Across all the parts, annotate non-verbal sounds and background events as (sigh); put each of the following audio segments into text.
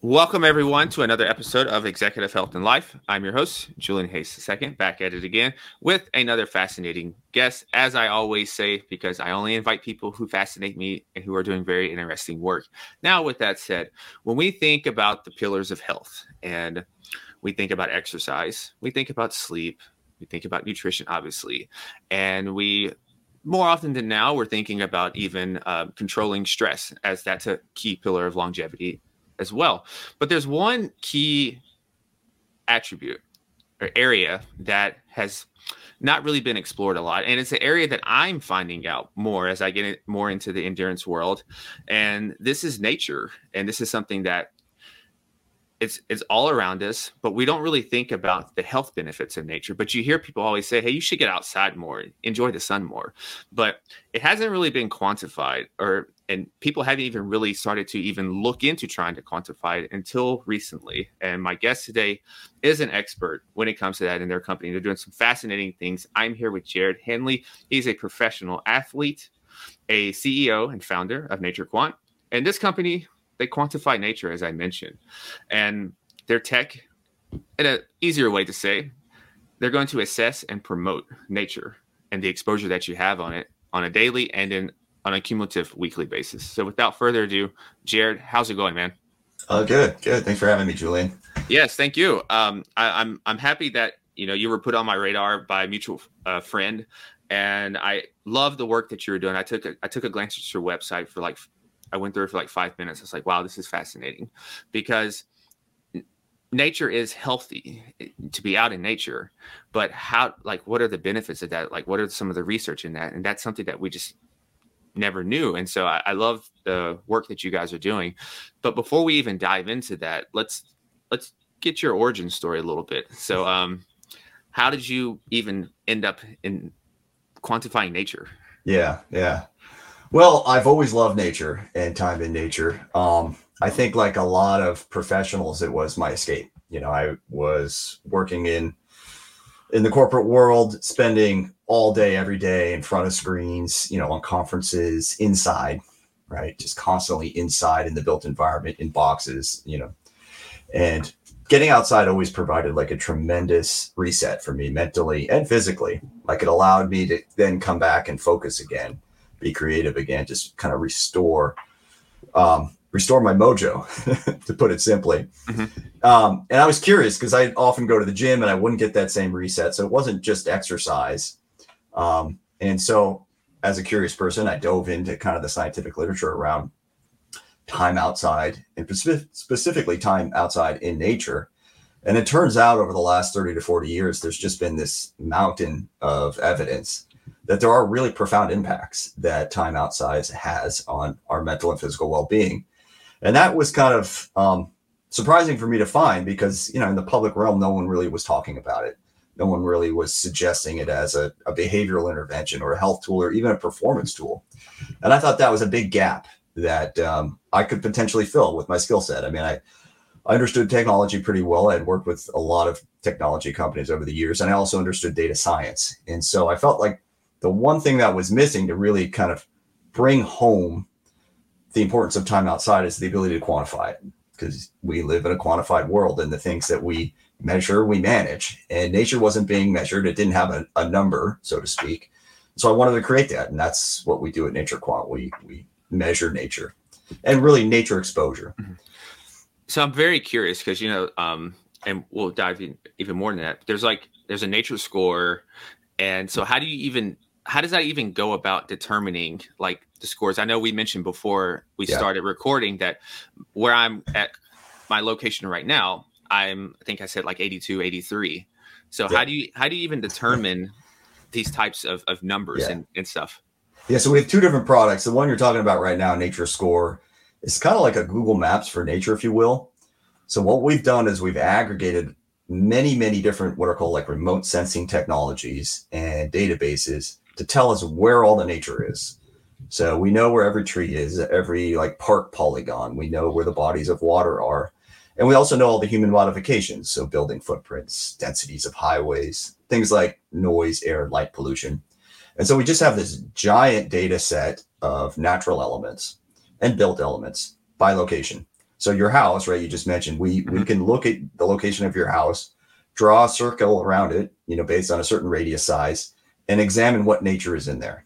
Welcome, everyone, to another episode of Executive Health and Life. I'm your host, Julian Hayes II, back at it again with another fascinating guest, as I always say, because I only invite people who fascinate me and who are doing very interesting work. Now, with that said, when we think about the pillars of health and we think about exercise, we think about sleep, we think about nutrition, obviously, and we more often than now, we're thinking about even uh, controlling stress as that's a key pillar of longevity as well. But there's one key attribute or area that has not really been explored a lot and it's an area that i'm finding out more as i get more into the endurance world and this is nature and this is something that it's it's all around us but we don't really think about the health benefits of nature. But you hear people always say hey you should get outside more enjoy the sun more. But it hasn't really been quantified or and people haven't even really started to even look into trying to quantify it until recently. And my guest today is an expert when it comes to that in their company. They're doing some fascinating things. I'm here with Jared Hanley. He's a professional athlete a ceo and founder of NatureQuant. And this company they quantify nature, as I mentioned, and their tech, in an easier way to say, they're going to assess and promote nature and the exposure that you have on it on a daily and in on a cumulative weekly basis. So, without further ado, Jared, how's it going, man? Oh, good, good. Thanks for having me, Julian. Yes, thank you. Um, I, am I'm, I'm happy that you know you were put on my radar by a mutual uh, friend, and I love the work that you were doing. I took a, I took a glance at your website for like I went through it for like five minutes. It's like, wow, this is fascinating because nature is healthy to be out in nature, but how, like, what are the benefits of that? Like, what are some of the research in that? And that's something that we just never knew. And so I, I love the work that you guys are doing. But before we even dive into that, let's let's get your origin story a little bit. So, um, how did you even end up in quantifying nature? Yeah, yeah. Well, I've always loved nature and time in nature. Um, I think, like a lot of professionals, it was my escape. You know, I was working in in the corporate world, spending all day, every day in front of screens. You know, on conferences, inside, right, just constantly inside in the built environment, in boxes. You know, and getting outside always provided like a tremendous reset for me mentally and physically. Like it allowed me to then come back and focus again be creative again, just kind of restore um, restore my mojo, (laughs) to put it simply. Mm-hmm. Um, and I was curious because I often go to the gym and I wouldn't get that same reset. So it wasn't just exercise. Um, and so, as a curious person, I dove into kind of the scientific literature around time outside and specifically time outside in nature. And it turns out over the last 30 to 40 years, there's just been this mountain of evidence that there are really profound impacts that time outside has on our mental and physical well-being and that was kind of um, surprising for me to find because you know in the public realm no one really was talking about it no one really was suggesting it as a, a behavioral intervention or a health tool or even a performance tool and i thought that was a big gap that um, i could potentially fill with my skill set i mean i I understood technology pretty well. I had worked with a lot of technology companies over the years, and I also understood data science. And so I felt like the one thing that was missing to really kind of bring home the importance of time outside is the ability to quantify it because we live in a quantified world and the things that we measure we manage. And nature wasn't being measured. It didn't have a, a number so to speak. So i wanted to create that and that's what we do at NatureQuant. We we measure nature and really nature exposure. Mm-hmm. so i'm very curious because you know um and we'll dive in even more than that. There's like there's a nature score and so how do you even how does that even go about determining like the scores? I know we mentioned before we yeah. started recording that where I'm at my location right now, I'm I think I said like 82, 83. So yeah. how do you how do you even determine (laughs) these types of, of numbers yeah. and, and stuff? Yeah, so we have two different products. The one you're talking about right now, Nature Score, is kind of like a Google Maps for nature, if you will. So what we've done is we've aggregated many, many different what are called like remote sensing technologies and databases to tell us where all the nature is. So we know where every tree is, every like park polygon. We know where the bodies of water are. And we also know all the human modifications. So building footprints, densities of highways, things like noise, air, light pollution. And so we just have this giant data set of natural elements and built elements by location. So your house, right? You just mentioned we we mm-hmm. can look at the location of your house, draw a circle around it, you know, based on a certain radius size, and examine what nature is in there.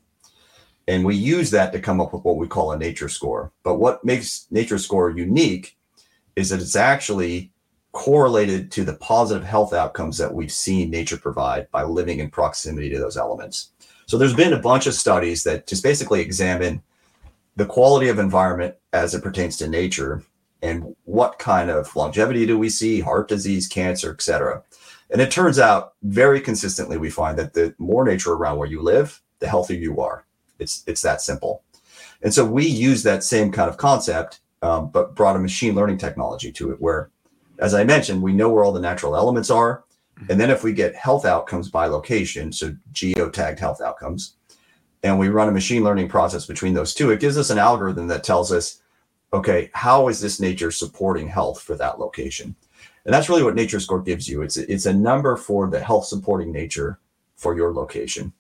And we use that to come up with what we call a nature score. But what makes nature score unique is that it's actually correlated to the positive health outcomes that we've seen nature provide by living in proximity to those elements. So there's been a bunch of studies that just basically examine the quality of environment as it pertains to nature and what kind of longevity do we see, heart disease, cancer, et cetera. And it turns out very consistently we find that the more nature around where you live, the healthier you are. It's it's that simple. And so we use that same kind of concept, um, but brought a machine learning technology to it, where, as I mentioned, we know where all the natural elements are, and then if we get health outcomes by location, so geotagged health outcomes, and we run a machine learning process between those two, it gives us an algorithm that tells us, okay, how is this nature supporting health for that location? And that's really what Nature Score gives you. It's it's a number for the health supporting nature for your location.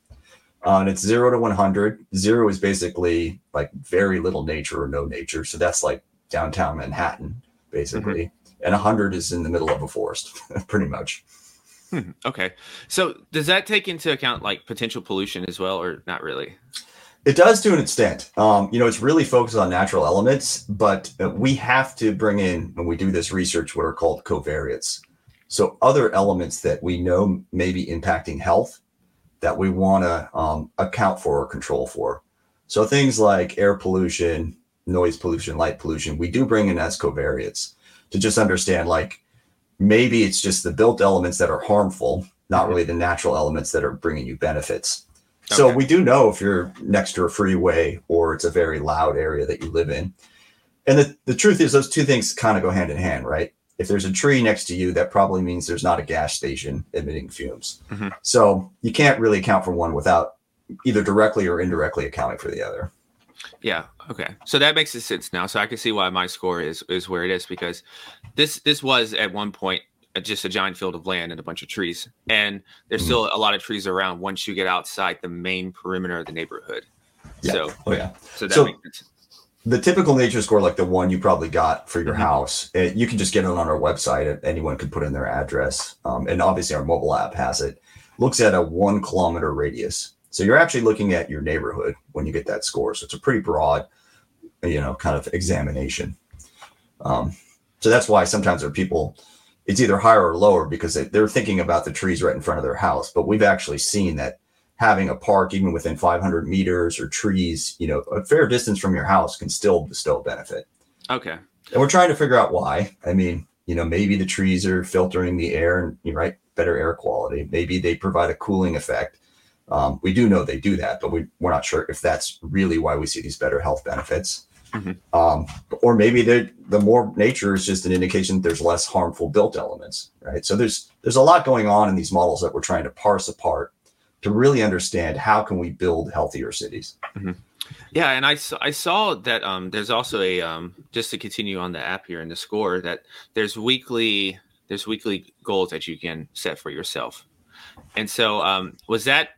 Uh, and it's zero to 100. Zero is basically like very little nature or no nature. So that's like downtown Manhattan, basically. Mm-hmm. And 100 is in the middle of a forest, (laughs) pretty much. Hmm. Okay. So does that take into account like potential pollution as well, or not really? It does to an extent. Um, you know, it's really focused on natural elements, but uh, we have to bring in, when we do this research, what are called covariates. So other elements that we know may be impacting health that we want to um, account for or control for. So things like air pollution, noise pollution, light pollution, we do bring in as covariates to just understand like maybe it's just the built elements that are harmful, not really the natural elements that are bringing you benefits. Okay. So we do know if you're next to a freeway or it's a very loud area that you live in. And the, the truth is those two things kind of go hand in hand, right? if there's a tree next to you, that probably means there's not a gas station emitting fumes. Mm-hmm. So you can't really account for one without either directly or indirectly accounting for the other. Yeah. Okay. So that makes sense now. So I can see why my score is is where it is because this this was at one point just a giant field of land and a bunch of trees, and there's mm-hmm. still a lot of trees around once you get outside the main perimeter of the neighborhood. Yeah. So, oh yeah. So that so, makes sense the typical nature score, like the one you probably got for your mm-hmm. house, it, you can just get it on our website. Anyone can put in their address. Um, and obviously, our mobile app has it. Looks at a one kilometer radius. So you're actually looking at your neighborhood when you get that score. So it's a pretty broad, you know, kind of examination. Um, so that's why sometimes there are people, it's either higher or lower because they, they're thinking about the trees right in front of their house. But we've actually seen that having a park even within 500 meters or trees, you know, a fair distance from your house can still bestow benefit. Okay. And we're trying to figure out why. I mean, you know, maybe the trees are filtering the air and you know, right better air quality. Maybe they provide a cooling effect. Um, we do know they do that, but we, we're not sure if that's really why we see these better health benefits. Mm-hmm. Um, or maybe the more nature is just an indication that there's less harmful built elements, right? So there's there's a lot going on in these models that we're trying to parse apart to really understand how can we build healthier cities. Mm-hmm. Yeah, and I saw, I saw that um, there's also a um, just to continue on the app here in the score that there's weekly there's weekly goals that you can set for yourself. And so um, was that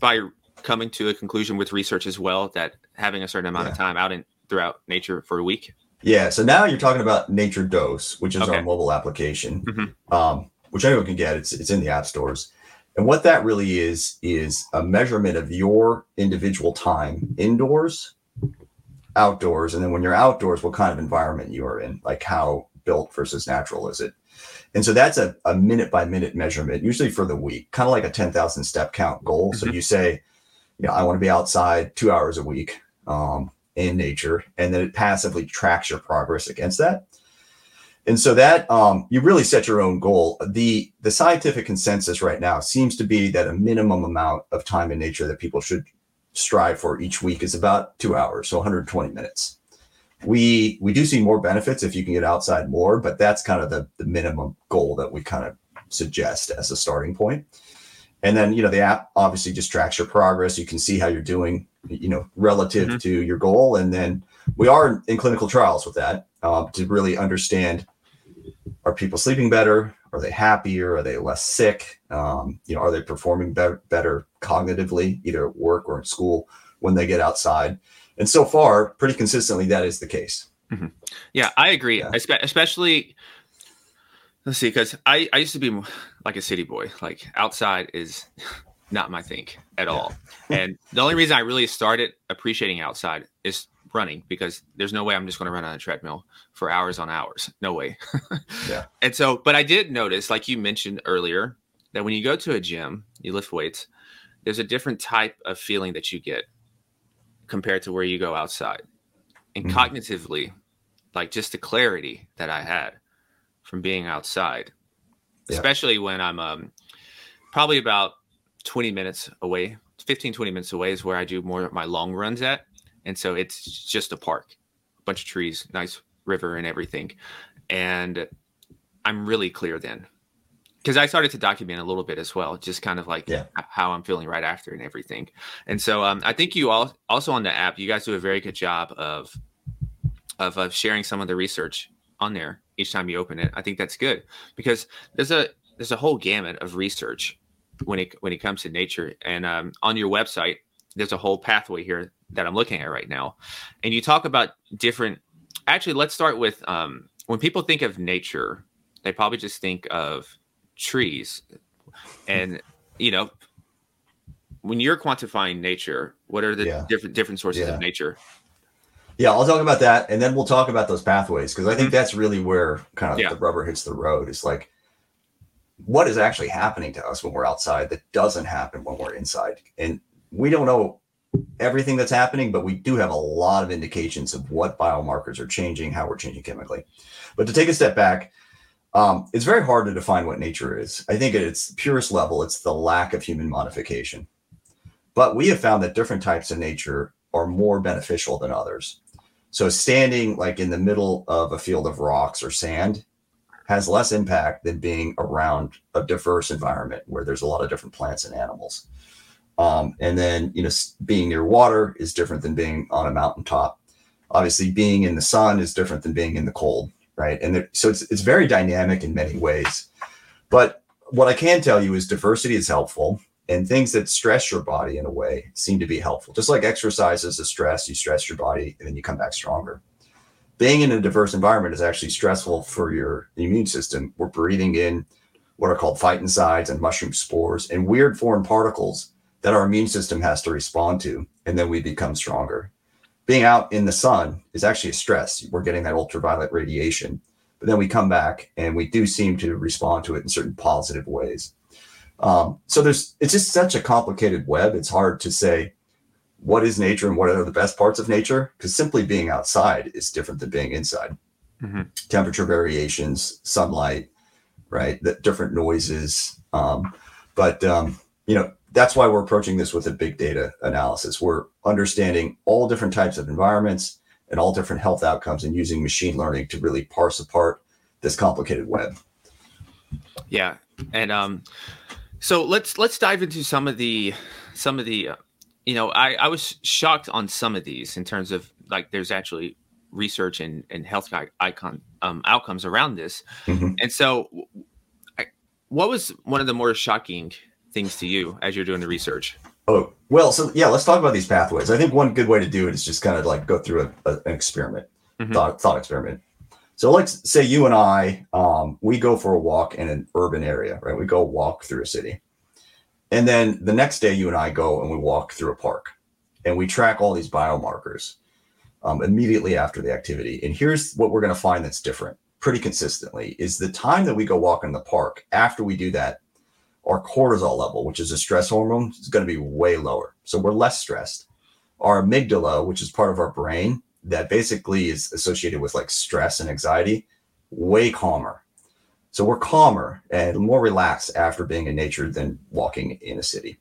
by coming to a conclusion with research as well that having a certain amount yeah. of time out in throughout nature for a week? Yeah. So now you're talking about Nature Dose, which is okay. our mobile application, mm-hmm. um, which anyone can get. It's it's in the app stores. And what that really is, is a measurement of your individual time indoors, outdoors, and then when you're outdoors, what kind of environment you are in, like how built versus natural is it? And so that's a, a minute by minute measurement, usually for the week, kind of like a 10,000 step count goal. Mm-hmm. So you say, you know, I want to be outside two hours a week um, in nature, and then it passively tracks your progress against that. And so that um, you really set your own goal. The the scientific consensus right now seems to be that a minimum amount of time in nature that people should strive for each week is about two hours so 120 minutes. We we do see more benefits if you can get outside more but that's kind of the, the minimum goal that we kind of suggest as a starting point and then you know the app obviously just tracks your progress you can see how you're doing you know relative mm-hmm. to your goal and then we are in clinical trials with that uh, to really understand are people sleeping better? Are they happier? Are they less sick? Um, you know, are they performing better, better cognitively, either at work or in school when they get outside? And so far, pretty consistently, that is the case. Mm-hmm. Yeah, I agree. Yeah. Especially, let's see, because I, I used to be like a city boy. Like outside is (laughs) not my thing at all. and the only reason I really started appreciating outside is running because there's no way I'm just going to run on a treadmill for hours on hours. No way. (laughs) yeah. And so, but I did notice, like you mentioned earlier, that when you go to a gym, you lift weights, there's a different type of feeling that you get compared to where you go outside. And mm-hmm. cognitively, like just the clarity that I had from being outside, yeah. especially when I'm um, probably about 20 minutes away, 15, 20 minutes away is where I do more of my long runs at. And so it's just a park, a bunch of trees, nice river and everything. And I'm really clear then because I started to document a little bit as well, just kind of like yeah. how I'm feeling right after and everything. And so um, I think you all also on the app, you guys do a very good job of, of of sharing some of the research on there each time you open it. I think that's good because there's a there's a whole gamut of research when it when it comes to nature. And um, on your website, there's a whole pathway here that I'm looking at right now, and you talk about different. Actually, let's start with um, when people think of nature, they probably just think of trees, and you know, when you're quantifying nature, what are the yeah. different different sources yeah. of nature? Yeah, I'll talk about that, and then we'll talk about those pathways because I think mm-hmm. that's really where kind of yeah. the rubber hits the road. It's like what is actually happening to us when we're outside that doesn't happen when we're inside, and we don't know everything that's happening, but we do have a lot of indications of what biomarkers are changing, how we're changing chemically. But to take a step back, um, it's very hard to define what nature is. I think at its purest level, it's the lack of human modification. But we have found that different types of nature are more beneficial than others. So standing like in the middle of a field of rocks or sand has less impact than being around a diverse environment where there's a lot of different plants and animals. Um, and then, you know, being near water is different than being on a mountaintop. Obviously, being in the sun is different than being in the cold, right? And there, so it's it's very dynamic in many ways. But what I can tell you is diversity is helpful, and things that stress your body in a way seem to be helpful. Just like exercise is a stress, you stress your body and then you come back stronger being in a diverse environment is actually stressful for your immune system. We're breathing in what are called phytoncides and mushroom spores and weird foreign particles that our immune system has to respond to, and then we become stronger. Being out in the sun is actually a stress. We're getting that ultraviolet radiation, but then we come back and we do seem to respond to it in certain positive ways. Um, so there's it's just such a complicated web. It's hard to say what is nature and what are the best parts of nature because simply being outside is different than being inside mm-hmm. temperature variations sunlight right the different noises um, but um, you know that's why we're approaching this with a big data analysis we're understanding all different types of environments and all different health outcomes and using machine learning to really parse apart this complicated web yeah and um so let's let's dive into some of the some of the uh, you know, I, I was shocked on some of these in terms of like there's actually research and, and health icon um, outcomes around this. Mm-hmm. And so, I, what was one of the more shocking things to you as you're doing the research? Oh, well, so yeah, let's talk about these pathways. I think one good way to do it is just kind of like go through a, a, an experiment, mm-hmm. thought, thought experiment. So let's say you and I, um, we go for a walk in an urban area, right? We go walk through a city. And then the next day, you and I go and we walk through a park and we track all these biomarkers um, immediately after the activity. And here's what we're going to find that's different pretty consistently is the time that we go walk in the park after we do that, our cortisol level, which is a stress hormone, is going to be way lower. So we're less stressed. Our amygdala, which is part of our brain that basically is associated with like stress and anxiety, way calmer. So we're calmer and more relaxed after being in nature than walking in a city.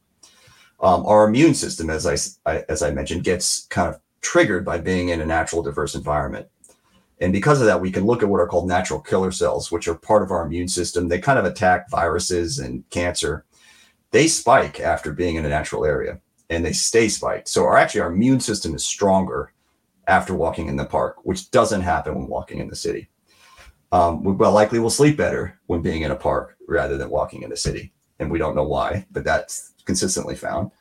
Um, our immune system, as I, I, as I mentioned, gets kind of triggered by being in a natural, diverse environment. And because of that, we can look at what are called natural killer cells, which are part of our immune system. They kind of attack viruses and cancer. They spike after being in a natural area and they stay spiked. So our actually our immune system is stronger after walking in the park, which doesn't happen when walking in the city um, we well likely will sleep better when being in a park rather than walking in a city. And we don't know why, but that's consistently found.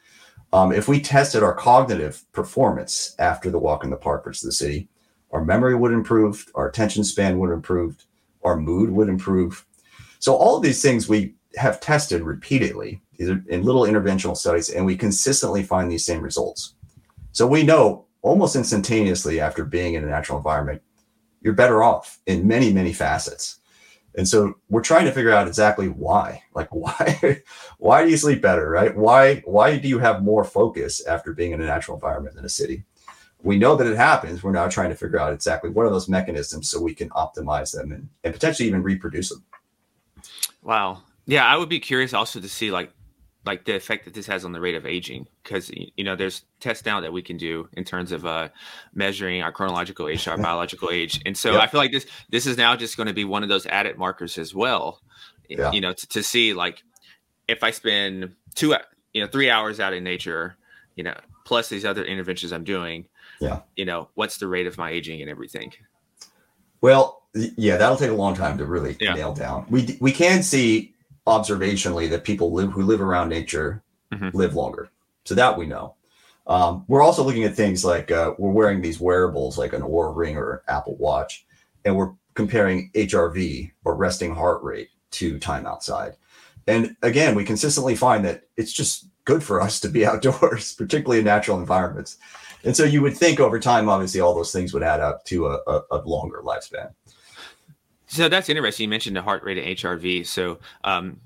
Um, if we tested our cognitive performance after the walk in the park versus the city, our memory would improve, our attention span would improve, our mood would improve. So all of these things we have tested repeatedly in little interventional studies, and we consistently find these same results. So we know almost instantaneously after being in a natural environment, you're better off in many, many facets. And so we're trying to figure out exactly why. Like (laughs) why why do you sleep better, right? Why why do you have more focus after being in a natural environment than a city? We know that it happens. We're now trying to figure out exactly what are those mechanisms so we can optimize them and, and potentially even reproduce them. Wow. Yeah, I would be curious also to see like like the effect that this has on the rate of aging because you know there's tests now that we can do in terms of uh, measuring our chronological age our (laughs) biological age and so yep. i feel like this this is now just going to be one of those added markers as well yeah. you know to, to see like if i spend two you know three hours out in nature you know plus these other interventions i'm doing yeah you know what's the rate of my aging and everything well yeah that'll take a long time to really yeah. nail down we we can see observationally that people live who live around nature mm-hmm. live longer. So that we know. Um, we're also looking at things like uh, we're wearing these wearables like an Oura Ring or Apple Watch, and we're comparing HRV or resting heart rate to time outside. And again, we consistently find that it's just good for us to be (laughs) outdoors, particularly in natural environments. And so you would think over time, obviously, all those things would add up to a, a, a longer lifespan. So that's interesting. You mentioned the heart rate and HRV. So um,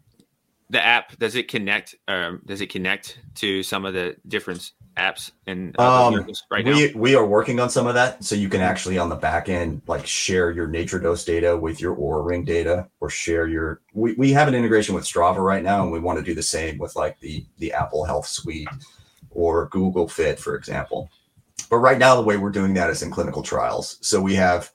the app does it connect? Um, does it connect to some of the different apps and uh, um, right we, now? We are working on some of that, so you can actually on the back end like share your nature dose data with your Oura Ring data, or share your. We, we have an integration with Strava right now, and we want to do the same with like the the Apple Health Suite or Google Fit, for example. But right now, the way we're doing that is in clinical trials. So we have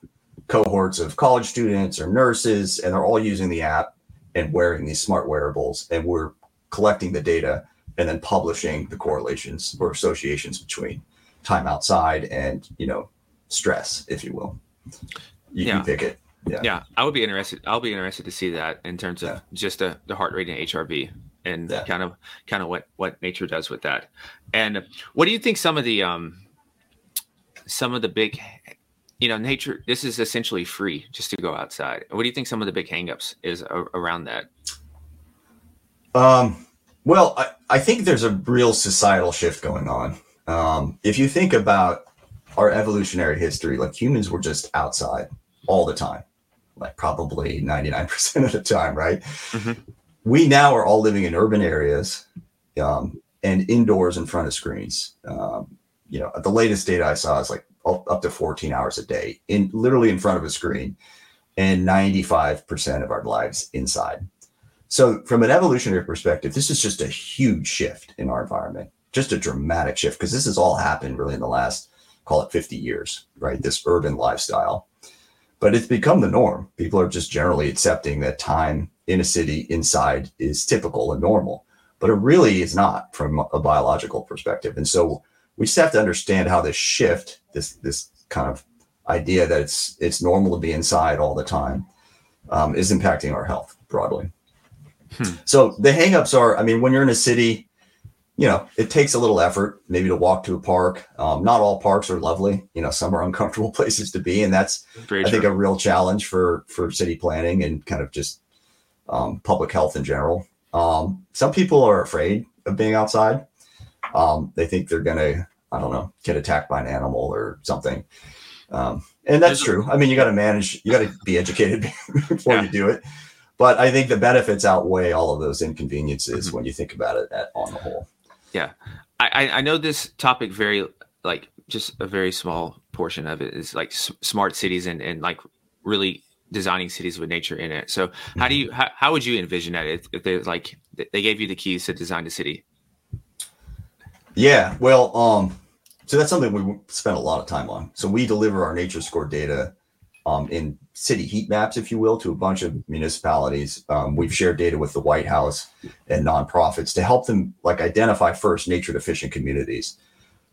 cohorts of college students or nurses, and they're all using the app and wearing these smart wearables. And we're collecting the data and then publishing the correlations or associations between time outside and you know stress, if you will. You, yeah. you pick it. Yeah. yeah, I would be interested. I'll be interested to see that in terms of yeah. just the, the heart rate and HRV and yeah. kind of kind of what what nature does with that. And what do you think some of the um some of the big you know, nature, this is essentially free just to go outside. What do you think some of the big hangups is around that? Um, well, I, I think there's a real societal shift going on. Um, if you think about our evolutionary history, like humans were just outside all the time, like probably 99% of the time, right? Mm-hmm. We now are all living in urban areas um, and indoors in front of screens. Um, you know, the latest data I saw is like up to 14 hours a day in literally in front of a screen and 95% of our lives inside. So from an evolutionary perspective, this is just a huge shift in our environment, just a dramatic shift because this has all happened really in the last call it 50 years, right? This urban lifestyle. But it's become the norm. People are just generally accepting that time in a city inside is typical and normal, but it really is not from a biological perspective. And so we just have to understand how this shift, this this kind of idea that it's it's normal to be inside all the time, um, is impacting our health broadly. Hmm. So the hangups are, I mean, when you're in a city, you know, it takes a little effort maybe to walk to a park. Um, not all parks are lovely. You know, some are uncomfortable (laughs) places to be, and that's Very I true. think a real challenge for for city planning and kind of just um, public health in general. Um, some people are afraid of being outside. Um, they think they're going to I don't know, get attacked by an animal or something. Um, and that's true. I mean, you got to manage, you got to be educated (laughs) before yeah. you do it. But I think the benefits outweigh all of those inconveniences mm-hmm. when you think about it at, on the whole. Yeah. I, I know this topic very, like, just a very small portion of it is like s- smart cities and, and like really designing cities with nature in it. So how do mm-hmm. you, how, how would you envision that if, if they like, they gave you the keys to design the city? Yeah, well, um, so that's something we spent a lot of time on. So we deliver our nature score data um, in city heat maps, if you will, to a bunch of municipalities. Um, we've shared data with the White House and nonprofits to help them like identify first nature deficient communities.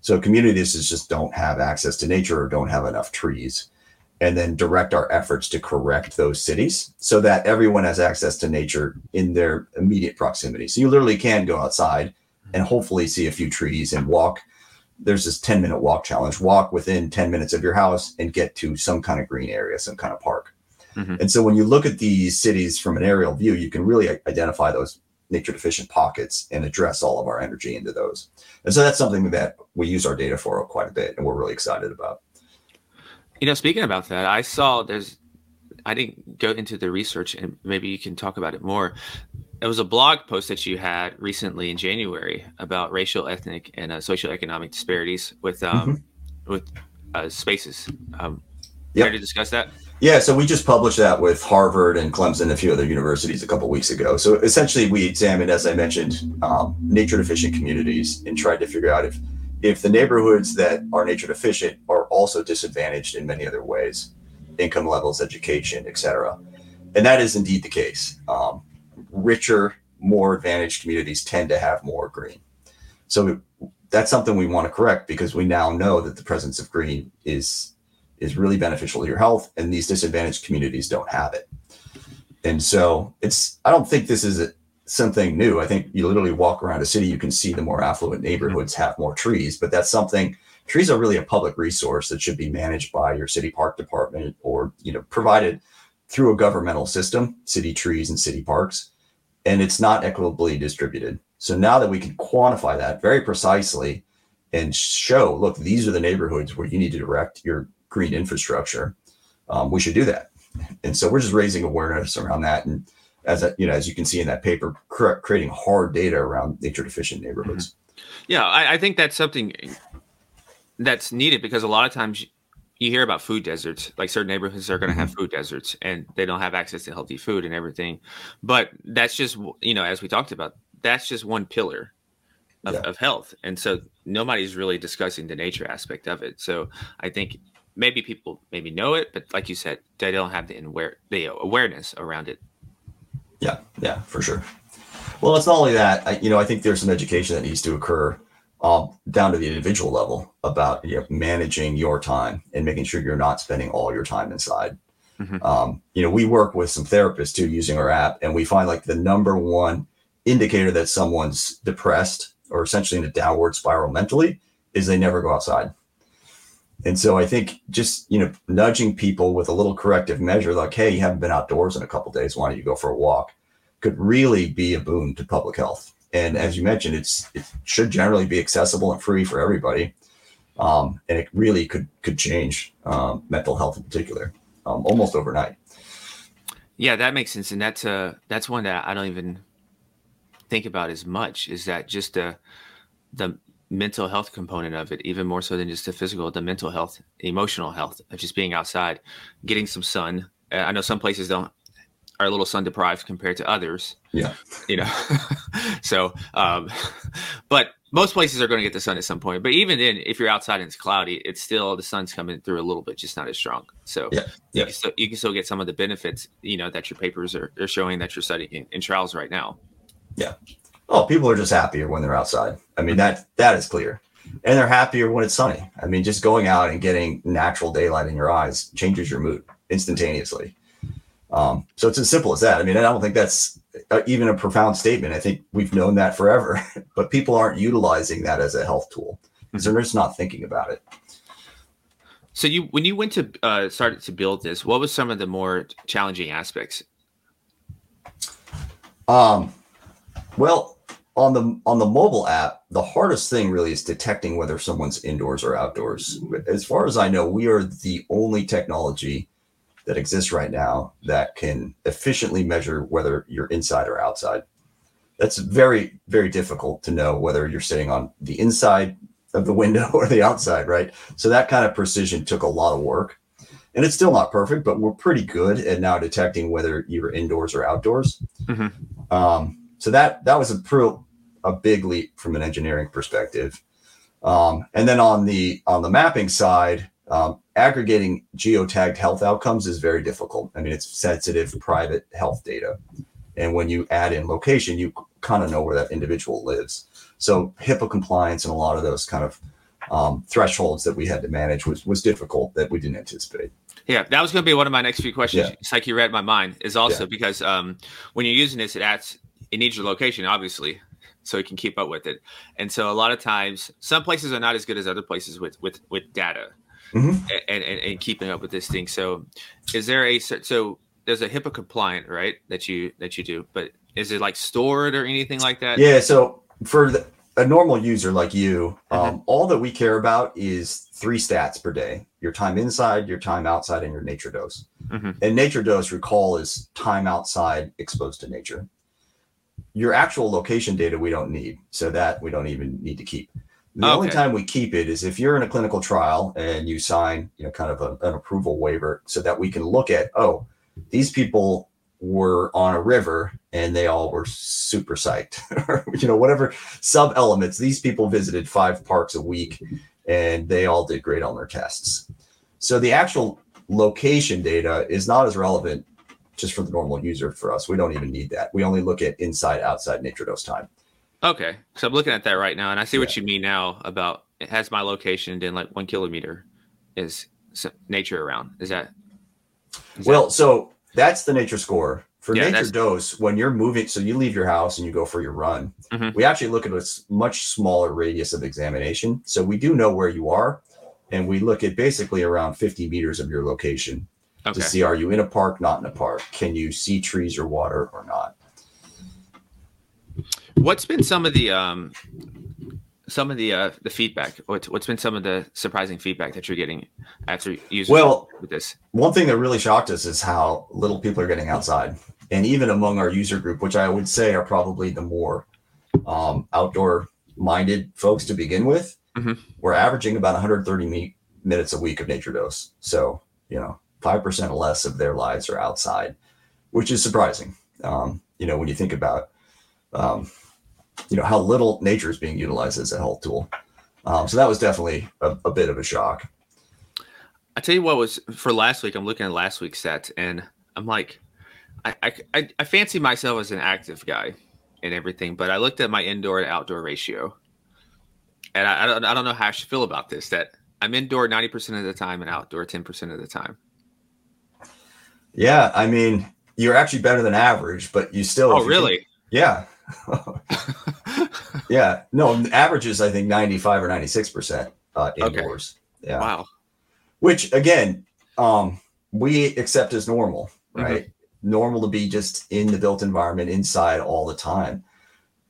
So communities just don't have access to nature or don't have enough trees, and then direct our efforts to correct those cities so that everyone has access to nature in their immediate proximity. So you literally can go outside and hopefully see a few trees and walk there's this 10 minute walk challenge. Walk within 10 minutes of your house and get to some kind of green area, some kind of park. Mm-hmm. And so when you look at these cities from an aerial view, you can really identify those nature deficient pockets and address all of our energy into those. And so that's something that we use our data for quite a bit and we're really excited about. You know, speaking about that, I saw there's I didn't go into the research and maybe you can talk about it more. It was a blog post that you had recently in January about racial, ethnic, and uh, socioeconomic disparities with um, mm-hmm. with uh, spaces. Um, yep. Care to discuss that? Yeah, so we just published that with Harvard and Clemson and a few other universities a couple weeks ago. So essentially, we examined, as I mentioned, um, nature deficient communities and tried to figure out if if the neighborhoods that are nature deficient are also disadvantaged in many other ways, income levels, education, etc. And that is indeed the case. Um, richer, more advantaged communities tend to have more green. So that's something we want to correct because we now know that the presence of green is is really beneficial to your health and these disadvantaged communities don't have it. And so it's i don't think this is something new. I think you literally walk around a city you can see the more affluent neighborhoods have more trees but that's something trees are really a public resource that should be managed by your city park department or you know provided through a governmental system city trees and city parks and it's not equitably distributed so now that we can quantify that very precisely and show look these are the neighborhoods where you need to direct your green infrastructure, um, we should do that. And so we're just raising awareness around that. And as a, you know, as you can see in that paper, creating hard data around nature deficient neighborhoods. Mm-hmm. Yeah, I, I think that's something that's needed because a lot of times you hear about food deserts like certain neighborhoods are going to mm-hmm. have food deserts and they don't have access to healthy food and everything but that's just you know as we talked about that's just one pillar of, yeah. of health and so nobody's really discussing the nature aspect of it so i think maybe people maybe know it, but like you said, they don't have the aware the awareness around it. Yeah, yeah, for sure. Well, it's not only that. I, you know, I think there's some education that needs to occur um, down to the individual level about you know, managing your time and making sure you're not spending all your time inside. Mm-hmm. Um, you know, we work with some therapists too using our app, and we find like the number one indicator that someone's depressed or essentially in a downward spiral mentally is they never go outside. And so I think just, you know, nudging people with a little corrective measure, like, hey, you haven't been outdoors in a couple days, why don't you go for a walk, could really be a boon to public health. And as you mentioned, it's it should generally be accessible and free for everybody. Um, and it really could could change um, mental health in particular um, almost overnight. Yeah, that makes sense, and that's uh that's one that I don't even think about as much. Is that just the the mental health component of it, even more so than just the physical, the mental health, emotional health, of just being outside, getting some sun. Uh, I know some places don't are a little sun deprived compared to others. Yeah, you know. (laughs) so, um, (laughs) but most places are going to get the sun at some point. But even then, if you're outside and it's cloudy, it's still the sun's coming through a little bit, just not as strong. So yeah, yeah. You, can still, you can still get some of the benefits, you know, that your papers are, are showing that you're studying in, in trials right now. Yeah, Oh, people are just happier when they're outside. I mean that that is clear, and they're happier when it's sunny. I mean, just going out and getting natural daylight in your eyes changes your mood instantaneously. Um, so it's as simple as that. I mean, I don't think that's uh, even a profound statement. I think we've known that forever, (laughs) but people aren't utilizing that as a health tool because they're just not thinking about it. So you, when you went to uh, started to build this, what was some of the more challenging aspects? Um, well, on the on the mobile app, the hardest thing really is detecting whether someone's indoors or outdoors. As far as I know, we are the only technology that exists right now that can efficiently measure whether you're inside or outside. That's very very difficult to know whether you're sitting on the inside of the window (laughs) or the outside, right? So that kind of precision took a lot of work. And it's still not perfect, but we're pretty good at now detecting whether you're indoors or outdoors. Mm-hmm. Um, so that that was a pro, a big leap from an engineering perspective. Um, and then on the on the mapping side, um, aggregating geotagged health outcomes is very difficult. I mean, it's sensitive, private health data, and when you add in location, you kind of know where that individual lives. So HIPAA compliance and a lot of those kind of um, thresholds that we had to manage was was difficult that we didn't anticipate. Yeah, that was going to be one of my next few questions. Yeah. It's like you read my mind. Is also yeah. because um, when you're using this, it adds it needs your location, obviously. so it can keep up with it. And so a lot of times, some places are not as good as other places with with with data Mhm. and, and and keeping up with this thing. So, is there a so there's a HIPAA compliant right that you that you do, but is it like stored or anything like that? Yeah. So for the, a normal user like you, um, all that we care about is three stats per day: your time inside, your time outside, and your nature dose. Mhm. And nature dose, recall, is time outside exposed to nature. Your actual location data we don't need, so that we don't even need to keep. The only time we keep it is if you're in a clinical trial and you sign, you know, kind of a, an approval waiver, so that we can look at, oh, these people were on a river and they all were super psyched (laughs) or you know whatever sub elements. These people visited five parks a week and they all did great on their tests. So the actual location data is not as relevant just for the normal user for us. We don't even need that. We only look at inside outside nature dose time Okay, so I'm looking at that right now, and I see what you mean now about it has my location and like one kilometer is nature around. Is that? is that- well so that's the nature score for Yeah, nature that's- dose when you're moving so you leave your house and you go for your run Mhm. we actually look at a much smaller radius of examination so we do know where you are and we look at basically around 50 meters of your location okay. to see are you in a park not in a park can you see trees or water or not What's been some of the um, some of the uh, the feedback? What's what's been some of the surprising feedback that you're getting after using Well- with this? one thing that really shocked us is how little people are getting outside and even among our user group which i would say are probably the more um, outdoor minded folks to begin with Mhm. we're averaging about 130 me- minutes a week of nature dose so you know 5% less of their lives are outside which is surprising um, you know when you think about um, you know how little nature is being utilized as a health tool um, so that was definitely a, a bit of a shock I tell you what was for last week. I'm looking at last week's stats, and I'm like, I, I I fancy myself as an active guy and everything, but I looked at my indoor and outdoor ratio, and I, I don't I don't know how I should feel about this. That I'm indoor 90 percent of the time and outdoor 10 percent of the time. Yeah, I mean, you're actually better than average, but you still. Oh, if you really? yeah. (laughs) yeah. No, average is I think 95 or 96 percent uh, Okay. indoors. Yeah. wow. Which again, um, we accept as normal, Mm-hmm. right? Normal to be just in the built environment inside all the time.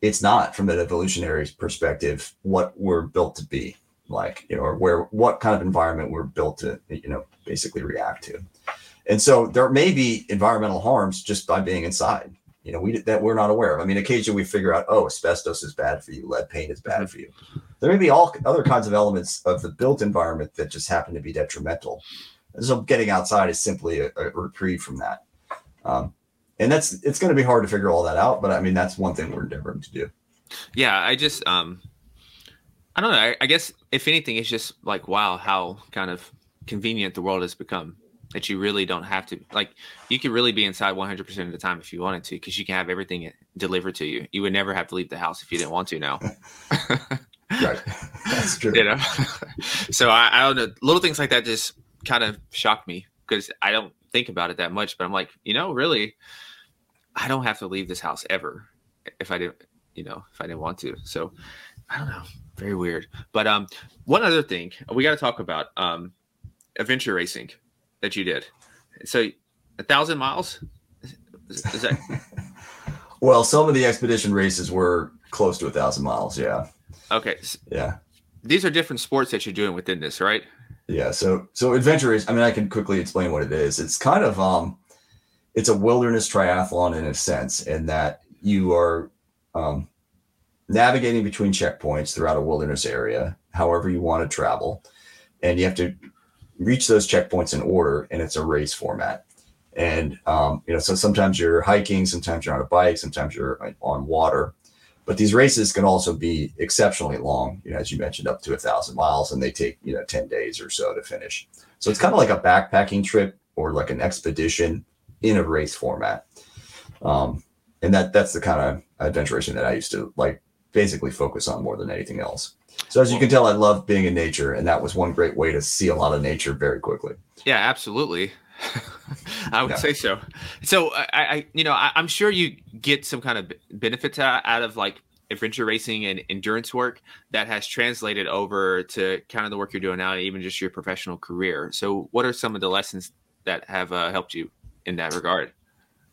It's not from an evolutionary perspective what we're built to be like, you know, or where what kind of environment we're built to, you know, basically react to. And so there may be environmental harms just by being inside. You know, we that we're not aware of. I mean, occasionally we figure out, oh, asbestos is bad for you, lead paint is bad for you. There may be all other kinds of elements of the built environment that just happen to be detrimental. So getting outside is simply a, a reprieve from that. Um, and that's it's going to be hard to figure all that out, but I mean that's one thing we're endeavoring to do. Yeah, I just um I don't know. I, I guess if anything, it's just like wow, how kind of convenient the world has become. That you really don't have to like. You could really be inside 100 percent of the time if you wanted to, because you can have everything delivered to you. You would never have to leave the house if you didn't want to now. (laughs) (laughs) Right. that's true. you know. (laughs) so I, I don't know. Little things like that just kind of shock me because I don't think about it that much. But I'm like, you know, really, I don't have to leave this house ever if I didn't, you know, if I didn't want to. So I don't know. Very weird. But um, one other thing we got to talk about um, adventure racing that you did. So a thousand miles. Is, is that (laughs) Well, some of the expedition races were close to a thousand miles. Yeah. okay? Yeah. These are different sports that you're doing within this, right? Yeah. So so adventure is I mean I can quickly explain what it is. It's kind of um it's a wilderness triathlon in a sense, in that you are um navigating between checkpoints throughout a wilderness area, however you want to travel. And you have to reach those checkpoints in order, and it's a race format. And um, you know, so sometimes you're hiking, sometimes you're on a bike, sometimes you're on water. But these races can also be exceptionally long, you know, as you mentioned, up to a thousand miles, and they take you know ten days or so to finish. So it's kind of like a backpacking trip or like an expedition in a race format. Um, and that that's the kind of adventure racing that I used to like basically focus on more than anything else. So as you can tell, I love being in nature, and that was one great way to see a lot of nature very quickly. Yeah, absolutely. (laughs) I would Yeah. say so. So I, I you know, I, I'm sure you get some kind of benefit out of like adventure racing and endurance work that has translated over to kind of the work you're doing now, even just your professional career. So, what are some of the lessons that have uh, helped you in that regard?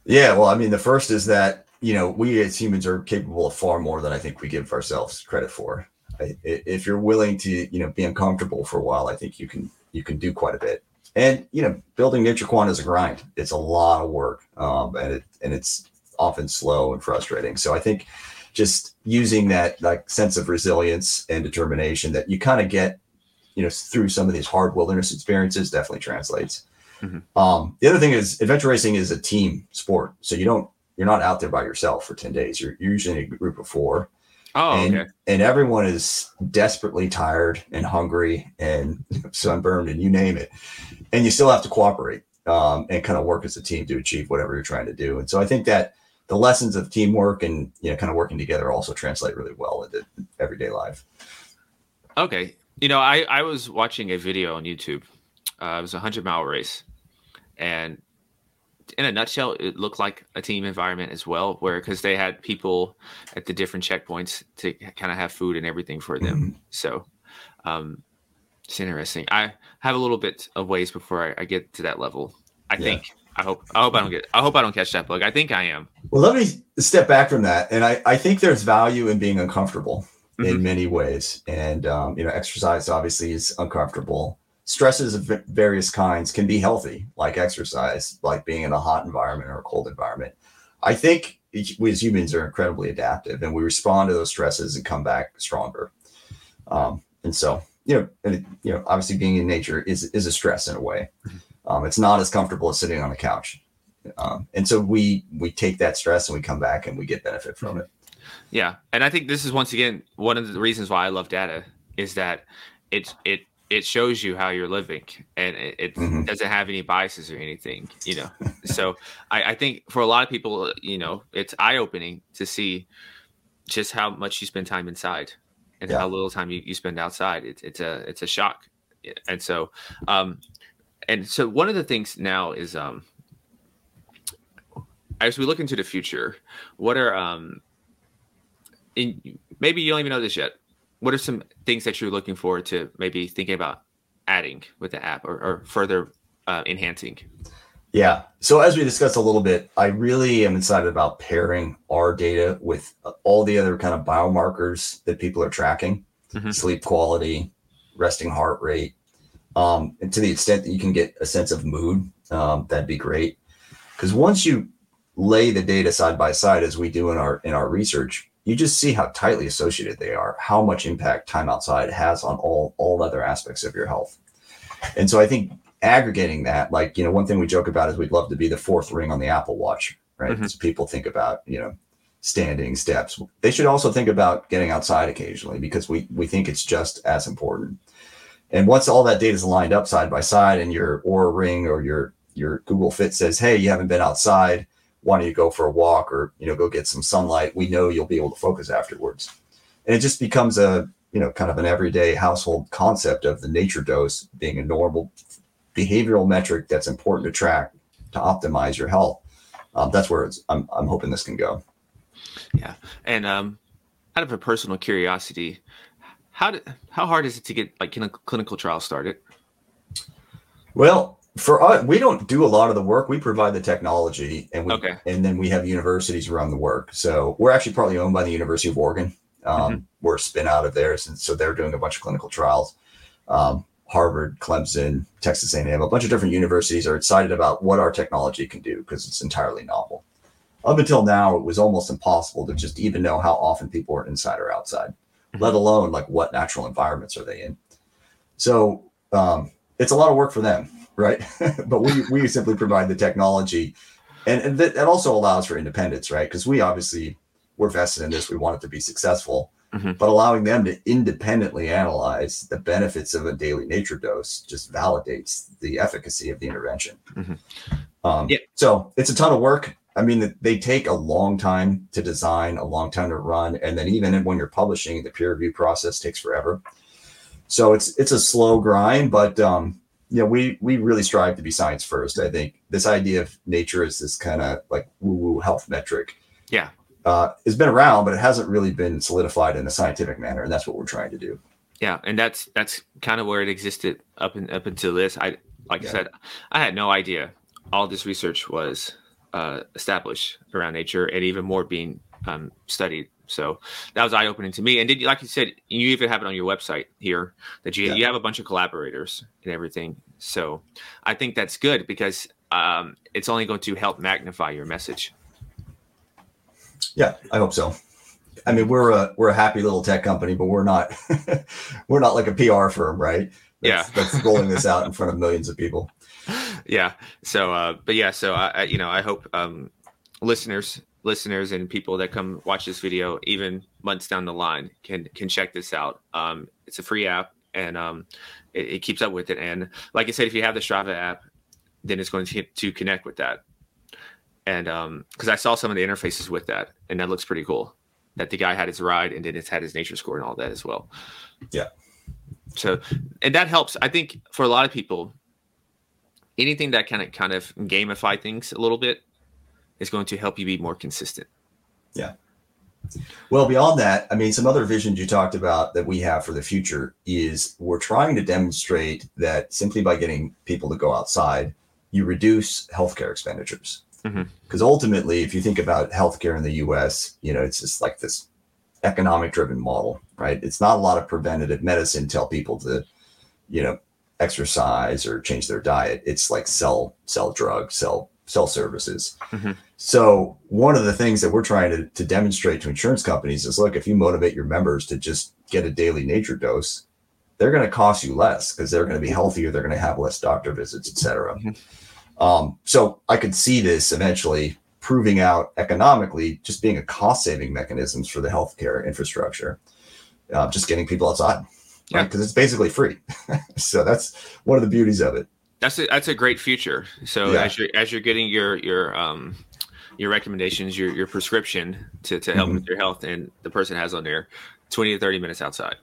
Yeah, well, I mean, the first is that you know we as humans are capable of far more than I think we give ourselves credit for. If you're willing to, you know, be uncomfortable for a while, I think you can you can do quite a bit. And you know, building NatureQuant is a grind. It's a lot of work, um, and it and it's often slow and frustrating. So I think just using that like sense of resilience and determination that you kind of get, you know, through some of these hard wilderness experiences definitely translates. Mm-hmm. Um, the other thing is adventure racing is a team sport, so you don't you're not out there by yourself for ten days. You're, you're usually in a group of four. Oh, and, okay. and everyone is desperately tired and hungry and (laughs) sunburned and you name it, and you still have to cooperate um, and kind of work as a team to achieve whatever you're trying to do. And so I think that the lessons of teamwork and you know kind of working together also translate really well into everyday life. Okay, you know, I I was watching a video on YouTube. Uh, it was a hundred mile race, and in a nutshell, it looked like a team environment as well, where because they had people at the different checkpoints to kind of have food and everything for them. Mm-hmm. So, um, it's interesting. I have a little bit of ways before I, I get to that level. I yeah. think. I hope. I hope I don't get. I hope I don't catch that bug. I think I am. Well, let me step back from that, and I I think there's value in being uncomfortable mm-hmm. in many ways, and um, you know, exercise obviously is uncomfortable stresses of various kinds can be healthy, like exercise, like being in a hot environment or a cold environment. I think we as humans are incredibly adaptive and we respond to those stresses and come back stronger. Um, and so, you know, and you know, obviously being in nature is is a stress in a way. Mm-hmm. Um, it's not as comfortable as sitting on a couch. Um, and so we we take that stress and we come back and we get benefit from it. Yeah, and I think this is once again one of the reasons why I love data is that it it it shows you how you're living and it, it mm-hmm. doesn't have any biases or anything you know so I, I, think for a lot of people you know it's eye-opening to see just how much you spend time inside and yeah. how little time you, you spend outside it, it's a it's a shock and so um and so one of the things now is um as we look into the future what are um in maybe you don't even know this yet what are some things that you're looking forward to maybe thinking about adding with the app or, or further uh, enhancing? Yeah. So as we discussed a little bit, I really am excited about pairing our data with all the other kind of biomarkers that people are tracking, mm-hmm. sleep quality, resting heart rate, um, and to the extent that you can get a sense of mood, um, that'd be great. Because once you lay the data side by side, as we do in our in our research, you just see how tightly associated they are, how much impact time outside has on all all other aspects of your health. And so I think aggregating that, like, you know, one thing we joke about is we'd love to be the fourth ring on the Apple Watch, right? Mm-hmm. So people think about, you know, standing steps. They should also think about getting outside occasionally because we we think it's just as important. And once all that data is lined up side by side and your Oura ring or your your Google Fit says, hey, you haven't been outside, why don't you go for a walk or you know go get some sunlight? We know you'll be able to focus afterwards. And it just becomes a you know kind of an everyday household concept of the nature dose being a normal behavioral metric that's important to track to optimize your health. Um, that's where it's I'm, I'm hoping this can go. Yeah. And um out of a personal curiosity how did how hard is it to get like clinical trials started? Well for us, we don't do a lot of the work. We provide the technology, and we okay. and then we have universities run the work. So we're actually partly owned by the University of Oregon. Um, mm-hmm. We're a spin out of theirs, and so they're doing a bunch of clinical trials. Um, Harvard, Clemson, Texas A&M, a bunch of different universities are excited about what our technology can do because it's entirely novel. Up until now, it was almost impossible to just even know how often people are inside or outside, mm-hmm. let alone like what natural environments are they in. So um, it's a lot of work for them right? (laughs) but we we simply provide the technology, and, and that, that also allows for independence, right? Because we obviously we're vested in this. We want it to be successful, mm-hmm. but allowing them to independently analyze the benefits of a daily nature dose just validates the efficacy of the intervention. Mm-hmm. Um, yeah. So it's a ton of work. I mean, they take a long time to design, a long time to run, and then even when you're publishing, the peer review process takes forever. So it's it's a slow grind, but um, you know, we we really strive to be science first. I think this idea of nature is this kind of like woo woo health metric. Yeah, uh, has been around, but it hasn't really been solidified in a scientific manner, and that's what we're trying to do. Yeah, and that's that's kind of where it existed up and up until this. I like yeah. I said, I had no idea all this research was uh, established around nature, and even more being um, studied. So that was eye opening to me. And did you, like you said, you even have it on your website here that you yeah. you have a bunch of collaborators and everything. So I think that's good because um, it's only going to help magnify your message. Yeah, I hope so. I mean, we're a we're a happy little tech company, but we're not (laughs) we're not like a PR firm, right? That's, yeah, that's rolling this out in front of millions of people. (laughs) Yeah. So, uh, but yeah, so I, I you know, I hope um, listeners listeners and people that come watch this video even months down the line can can check this out. Um, it's a free app and um, it, it, keeps up with it. And like i said if you have the strava app then it's going to, to connect with that. And because um, i saw some of the interfaces with that and that looks pretty cool. That the guy had his ride and then it's had his nature score and all that as well. Yeah. So and that helps i think for a lot of people anything that kind of kind of gamify things a little bit is going to help you be more consistent. Yeah. Well, beyond that, I mean, some other visions you talked about that we have for the future is we're trying to demonstrate that simply by getting people to go outside, you reduce healthcare expenditures. Because mm-hmm. ultimately, if you think about healthcare in the US, you know, it's just like this economic driven model, right? It's not a lot of preventative medicine, tell people to, you know, exercise or change their diet. It's like sell, sell drugs, sell sell services. Mm-hmm. So one of the things that we're trying to, to demonstrate to insurance companies is look, if you motivate your members to just get a daily nature dose, they're going to cost you less because they're going to be healthier, they're going to have less doctor visits, etc. Mm-hmm. Um, so I could see this eventually proving out economically, just being a cost saving mechanisms for the healthcare infrastructure, uh, just getting people outside, yeah, because right? it's basically free. (laughs) so that's one of the beauties of it. That's a, that's a great future. So yeah. as you're as you're getting your your um your recommendations, your your prescription to, to help mm-hmm. with your health, and the person has on there twenty to thirty minutes outside.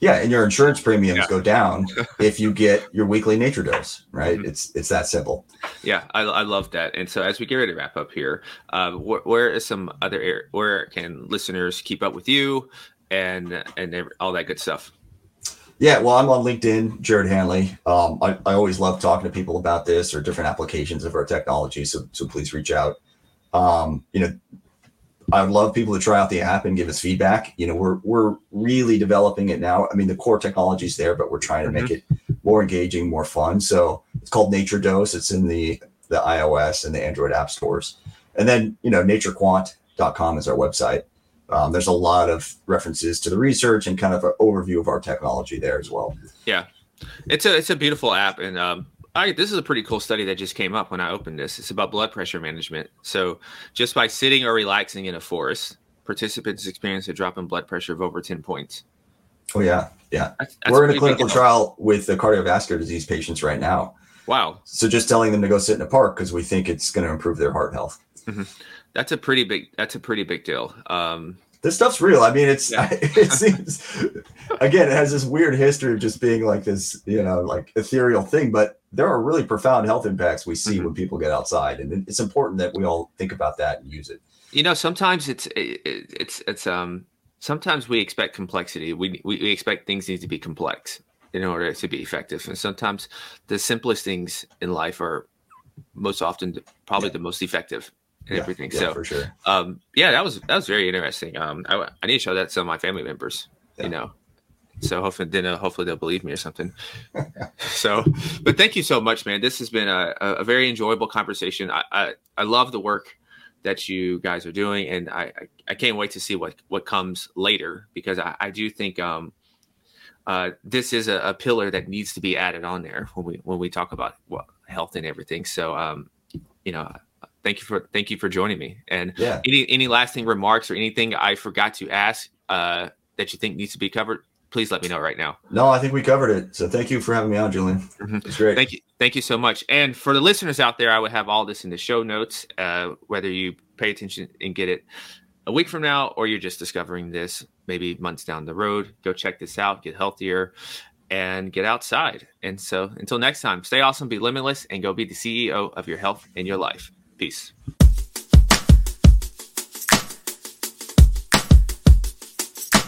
Yeah, and your insurance premiums yeah. go down (laughs) if you get your weekly nature dose. Right? Mm-hmm. It's it's that simple. Yeah, I, I love that. And so as we get ready to wrap up here, uh, wh- where is some other where can listeners keep up with you and and all that good stuff? Yeah, well, I'm on LinkedIn, Jared Hanley. Um, I, I always love talking to people about this or different applications of our technology. So, so please reach out. Um, you know, I would love people to try out the app and give us feedback. You know, we're we're really developing it now. I mean, the core technology is there, but we're trying to make mm-hmm. it more engaging, more fun. So it's called Nature Dose. It's in the the iOS and the Android app stores. And then, you know, naturequant.com is our website. Um, there's a lot of references to the research and kind of an overview of our technology there as well. Yeah, it's a it's a beautiful app, and um, I this is a pretty cool study that just came up when I opened this. It's about blood pressure management. So just by sitting or relaxing in a forest, participants experience a drop in blood pressure of over ten points. Oh yeah, yeah. That's, that's We're in a clinical trial with the cardiovascular disease patients right now. Wow. So just telling them to go sit in a park because we think it's going to improve their heart health. Mm-hmm. That's a pretty big. That's a pretty big deal. Um, this stuff's real. I mean, it's yeah. (laughs) it seems again, it has this weird history of just being like this, you know, like ethereal thing. But there are really profound health impacts we see mm-hmm. when people get outside, and it's important that we all think about that and use it. You know, sometimes it's it's it's um sometimes we expect complexity. We we, expect things need to be complex in order to be effective, and sometimes the simplest things in life are most often probably yeah. the most effective and yeah, everything. Yeah, so for sure. Um, yeah, that was that was very interesting. Um, I, I need to show that to some of my family members. Yeah. You know, so hopefully then uh, hopefully they'll believe me or something. (laughs) so, but thank you so much, man. This has been a, a very enjoyable conversation. I, I, I love the work that you guys are doing, and I I, I can't wait to see what what comes later because I, I do think um. Uh, this is a, a pillar that needs to be added on there when we when we talk about well, health and everything. So, um, you know, thank you for thank you for joining me. And yeah. any any lasting remarks or anything I forgot to ask uh, that you think needs to be covered, please let me know right now. No, I think we covered it. So thank you for having me on, Julian. Mm-hmm. It's great. Thank you. Thank you so much. And for the listeners out there, I would have all this in the show notes. Uh, whether you pay attention and get it a week from now, or you're just discovering this maybe months down the road, go check this out. Get healthier and get outside. And so until next time, stay awesome, be limitless, and go be the CEO of your health and your life. Peace.